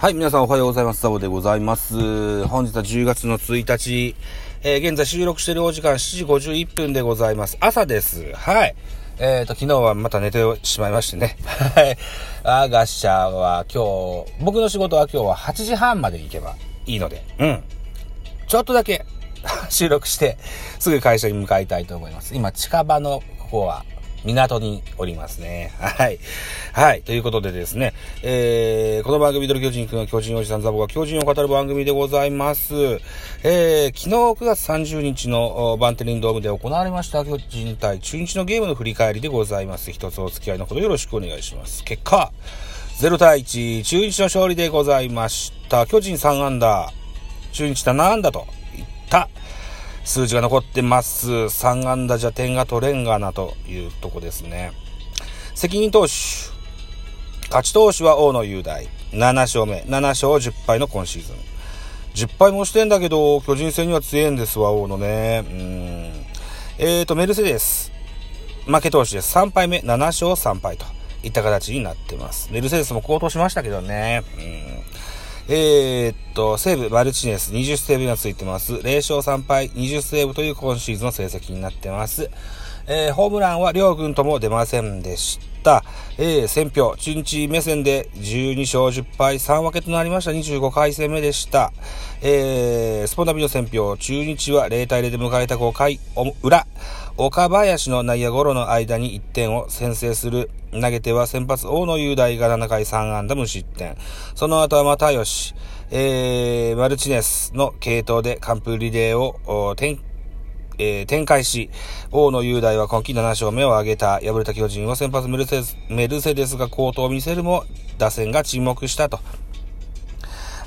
はい、皆さんおはようございます。ザボでございます。本日は10月の1日、えー、現在収録しているお時間7時51分でございます。朝です。はい。えっ、ー、と、昨日はまた寝てしまいましてね。はい。我が社は今日、僕の仕事は今日は8時半まで行けばいいので、うん。ちょっとだけ 収録して、すぐ会社に向かいたいと思います。今、近場のここは、港におりますね。はい。はい。ということでですね、えー、この番組、ドル巨人くんの巨人おじさんザボが巨人を語る番組でございます。えー、昨日9月30日のバンテリンドームで行われました巨人対中日のゲームの振り返りでございます。一つお付き合いのほどよろしくお願いします。結果、0対1、中日の勝利でございました。巨人3安打、中日7安打といった数字が残ってます。3安打じゃ点が取れんがなというとこですね。責任投手。勝ち投手は大野雄大。7勝目。7勝10敗の今シーズン。10敗もしてんだけど、巨人戦には強いんですわ、大野ね。うん。えーと、メルセデス。負け投手です。3敗目。7勝3敗といった形になってます。メルセデスも高騰しましたけどね。うんえー、っと、西武、マルチネス、20セーブがついてます。0勝3敗、20セーブという今シーズンの成績になってます。えー、ホームランは両軍とも出ませんでした。えー、選票、中日目線で12勝10敗3分けとなりました25回戦目でした。えー、スポナビの選票、中日は0対0で迎えた5回裏。岡林の内野ゴロの間に1点を先制する。投げては先発大野雄大が7回3安打無失点。その後は又吉、えー、マルチネスの系統で完封リレーを展えー、展開し、大野雄大は今季7勝目を挙げた、敗れた巨人は先発メルセデスメルセデスが好投を見せるも、打線が沈黙したと。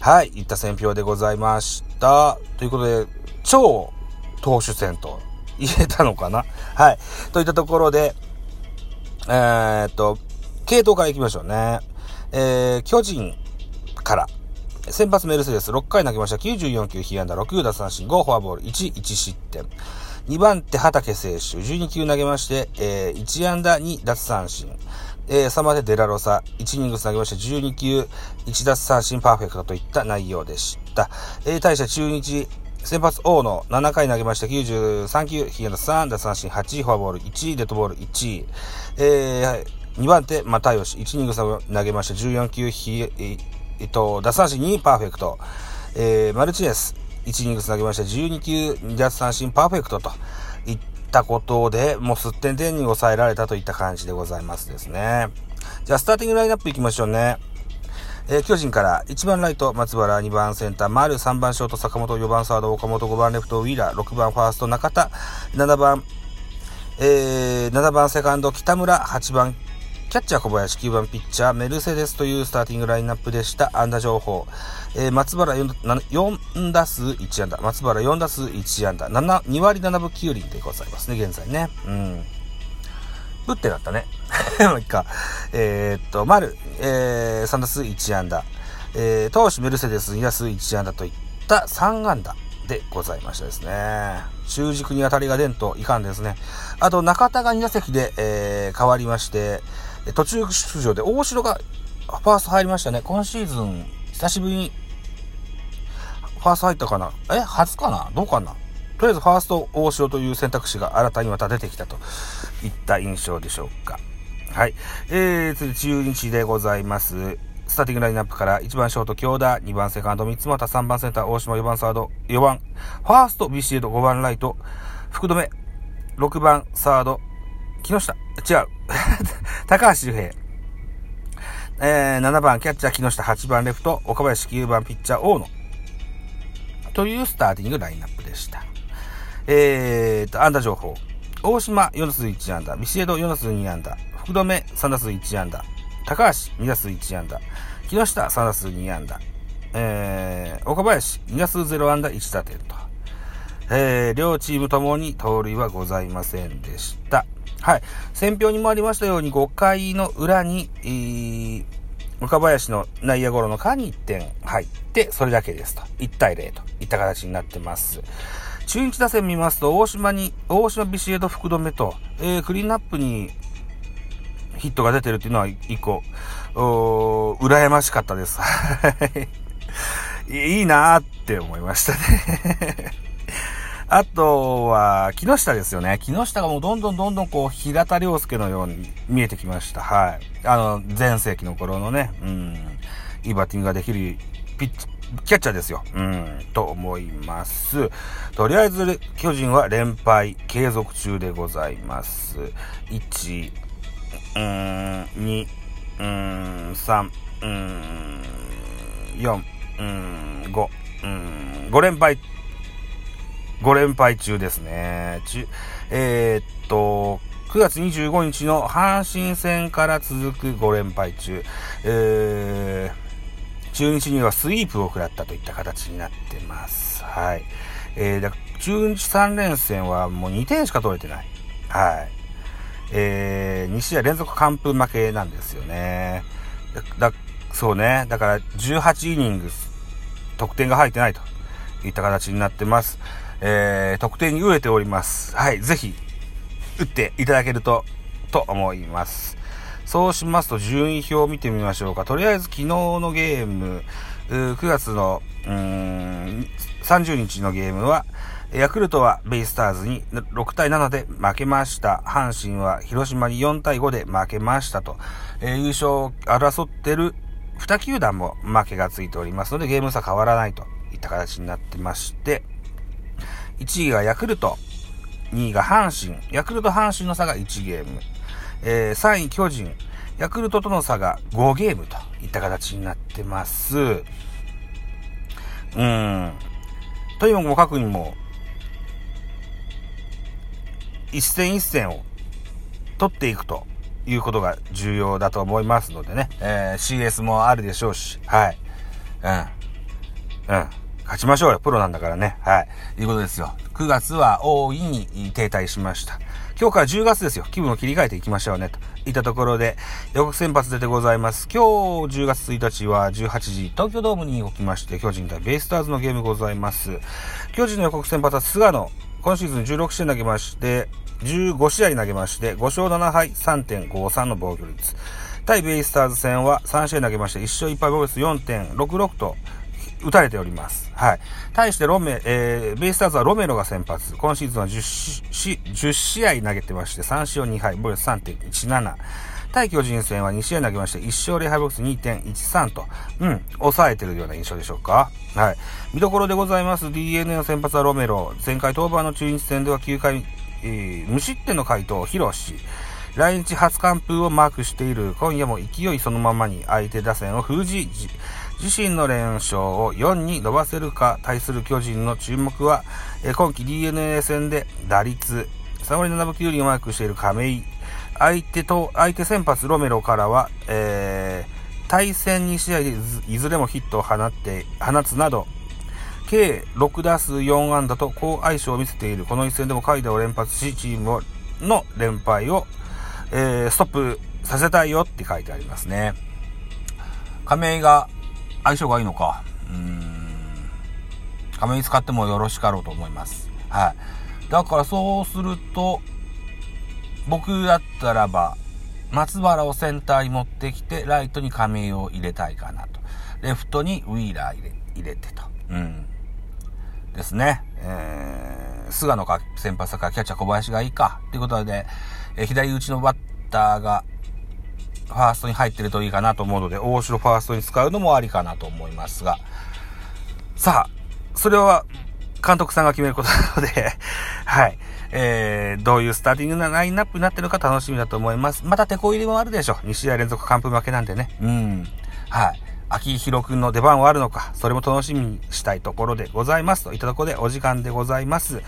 はい、いった選評でございました。ということで、超投手戦と言えたのかな？はい。といったところで、えー、っと、系統から行きましょうね。えー、巨人から、先発メルセデス6回投げました。94球、被安打6奪三振、5フォアボール、1、1失点。2番手、畑選手、12球投げまして、えー、1安打2奪三振。えー、3番手、デラロサ、1イニング投げまして、12球、1奪三振、パーフェクトといった内容でした。えー、対して中日、先発王の7回投げました93球、ヒゲの3、奪三振8、フォアボール1、デッドボール1、えー、2番手、又吉、1イニング投げました14球、ヒゲえっと、奪三振2、パーフェクト。えー、マルチネス、1イニング投げました12球、2奪三振、パーフェクトといったことで、もうすってん点に抑えられたといった感じでございますですね。じゃあ、スターティングラインナップいきましょうね。えー、巨人から1番ライト松原、2番センター丸、3番ショート坂本、4番サード岡本、5番レフトウィーラー、6番ファースト中田、7番、えー、7番セカンド北村、8番キャッチャー小林、9番ピッチャーメルセデスというスターティングラインナップでした。安打情報。えー、松原 4, 4打数1安打。松原4打数1安打。7、2割7分9厘でございますね、現在ね。うん。打ってなったね。もう一回。えー、っと、丸、えー、3打数1安打。えー、投手メルセデス2打数1安打といった3安打でございましたですね。中軸に当たりが出んといかんですね。あと、中田が2打席で、えー、変わりまして、途中出場で大城がファースト入りましたね。今シーズン、久しぶりに、ファースト入ったかな？え？初かな？どうかな？とりあえずファースト大城という選択肢が新たにまた出てきたといった印象でしょうか。はい。えー、次、中日でございます。スターティングラインナップから1番ショート京田、2番セカンド三つ股、3番センター大島、4番サード、4番、ファーストビシエド、5番ライト、福留、6番サード、木下、違う、高橋周平、えー、7番キャッチャー木下、8番レフト、岡林、9番ピッチャー大野、というスターティングラインナップでした。えーと、安打情報。大島4打数1安打、ビシエド4打数2安打、福留3打数1安打、高橋2打数1安打、木下3打数2安打、えー、岡林2打数0安打1打点と、えー、両チームともに盗塁はございませんでした。はい。選票にもありましたように5回の裏に、えー、岡林の内野ゴロの間に1点入って、それだけですと。1対0といった形になってます。中日打線見ますと、大島に、大島ビシエド福留と、えー、クリーンナップにヒットが出てるっていうのは一個、お羨ましかったです。いいなーって思いましたねあとは、木下ですよね。木下がもうどんどんどんどんこう、平田良介のように見えてきました。はい。あの、前世紀の頃のね、うん、いいバッティングができるピッチ、キャッチャーですよ。うん、と思います。とりあえず、巨人は連敗継続中でございます。1、うん、2、うん、3、うん、4、うん、5、うん、5連敗、5連敗中ですね。ちえー、っと、9月25日の阪神戦から続く5連敗中、えー、中日にはスイープを食らったといった形になってます。はい。えー、だ中日3連戦はもう2点しか取れてない。はい。えー、2試合連続完封負けなんですよね。だ、だそうね。だから18イニング得点が入ってないといった形になってます。えー、得点に飢えております。はい。ぜひ、打っていただけると、と思います。そうしますと順位表を見てみましょうか。とりあえず昨日のゲーム、9月の、うーん、30日のゲームは、ヤクルトはベイスターズに6対7で負けました。阪神は広島に4対5で負けましたと。えー、優勝を争ってる2球団も負けがついておりますので、ゲーム差変わらないといった形になってまして、1位がヤクルト、2位が阪神、ヤクルト阪神の差が1ゲーム、えー、3位巨人、ヤクルトとの差が5ゲームといった形になってます。うーん。とにもかくにも、一戦一戦を取っていくということが重要だと思いますのでね、えー、CS もあるでしょうし、はい。うん。うん。勝ちましょうよ。プロなんだからね。はい。いうことですよ。9月は大いに停滞しました。今日から10月ですよ。気分を切り替えていきましょうね。といったところで、予告先発出てございます。今日10月1日は18時、東京ドームに起きまして、巨人対ベイスターズのゲームございます。巨人の予告先発は菅野。今シーズン16試合投げまして、15試合投げまして、5勝7敗3.53の防御率。対ベイスターズ戦は3試合投げまして、1勝1敗防御率4.66と打たれております。はい。対してロメ、えー、ベイスターズはロメロが先発。今シーズンは 10, 試10試合投げてまして、3勝2敗、防御率3.17。対巨人戦は2試合投げまして、1勝0敗ボックス2.13と、うん、抑えてるような印象でしょうか？はい。見どころでございます。DNA の先発はロメロ。前回登板の中日戦では9回、えー、無失点の回答を披露し、来日初完封をマークしている今夜も勢いそのままに相手打線を封じ、自身の連勝を4に伸ばせるか対する巨人の注目は、え、今季 DNA 戦で打率3割7分9厘をマークしている亀井、相手と、相手先発ロメロからは、えー、対戦2試合でいずれもヒットを放って、放つなど、計6打数4安打と好相性を見せているこの一戦でも回打を連発し、チームの連敗を、えー、ストップさせたいよって書いてありますね。亀井が相性がいいのか。うーん。亀井使ってもよろしかろうと思います。はい。だからそうすると、僕だったらば、松原をセンターに持ってきて、ライトに亀井を入れたいかなと。レフトにウィーラー入れ入れてと。うん。ですね。えー、菅野か先発かキャッチャー小林がいいか。ということで、えー、左打ちのバッターが、ファーストに入ってるといいかなと思うので、大城ファーストに使うのもありかなと思いますが。さあ、それは、監督さんが決めることなので はい。えー、どういうスターティングなラインナップになってるか楽しみだと思います。また手こ入れもあるでしょ。2試合連続完封負けなんでね。うん。はい。秋広くんの出番はあるのか、それも楽しみにしたいところでございます。といったところでお時間でございます。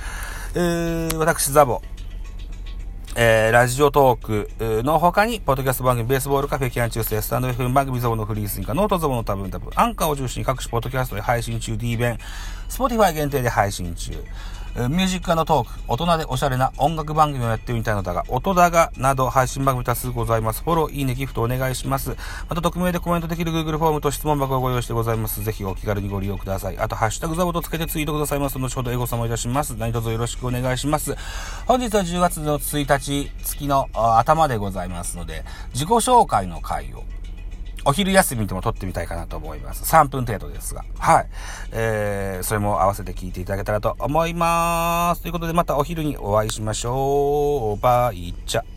えー、私、ザボ。えー、ラジオトークの他に、ポッドキャスト番組、ベースボールカフェ、キャン中世、スタンド FM 番組、ゾボのフリースインカ、ノートゾボの多分多分、アンカーを中心に各種ポッドキャストで配信中、D 弁、Spotify 限定で配信中。ミュージックトーク、大人でおしゃれな音楽番組をやってみたいのだが、音だがなど配信番組多数ございます。フォロー、いいね、ギフトお願いします。また、匿名でコメントできる Google フォームと質問箱をご用意してございます。ぜひお気軽にご利用ください。あと、ハッシュタグザボとつけてツイートくださいます。後ほどエゴサいたします。何卒よろしくお願いします。本日は10月の1日、月の頭でございますので、自己紹介の回を、お昼休みでも撮ってみたいかなと思います。3分程度ですが。はい。えー、それも合わせて聞いていただけたらと思います。ということでまたお昼にお会いしましょう。バイチャ。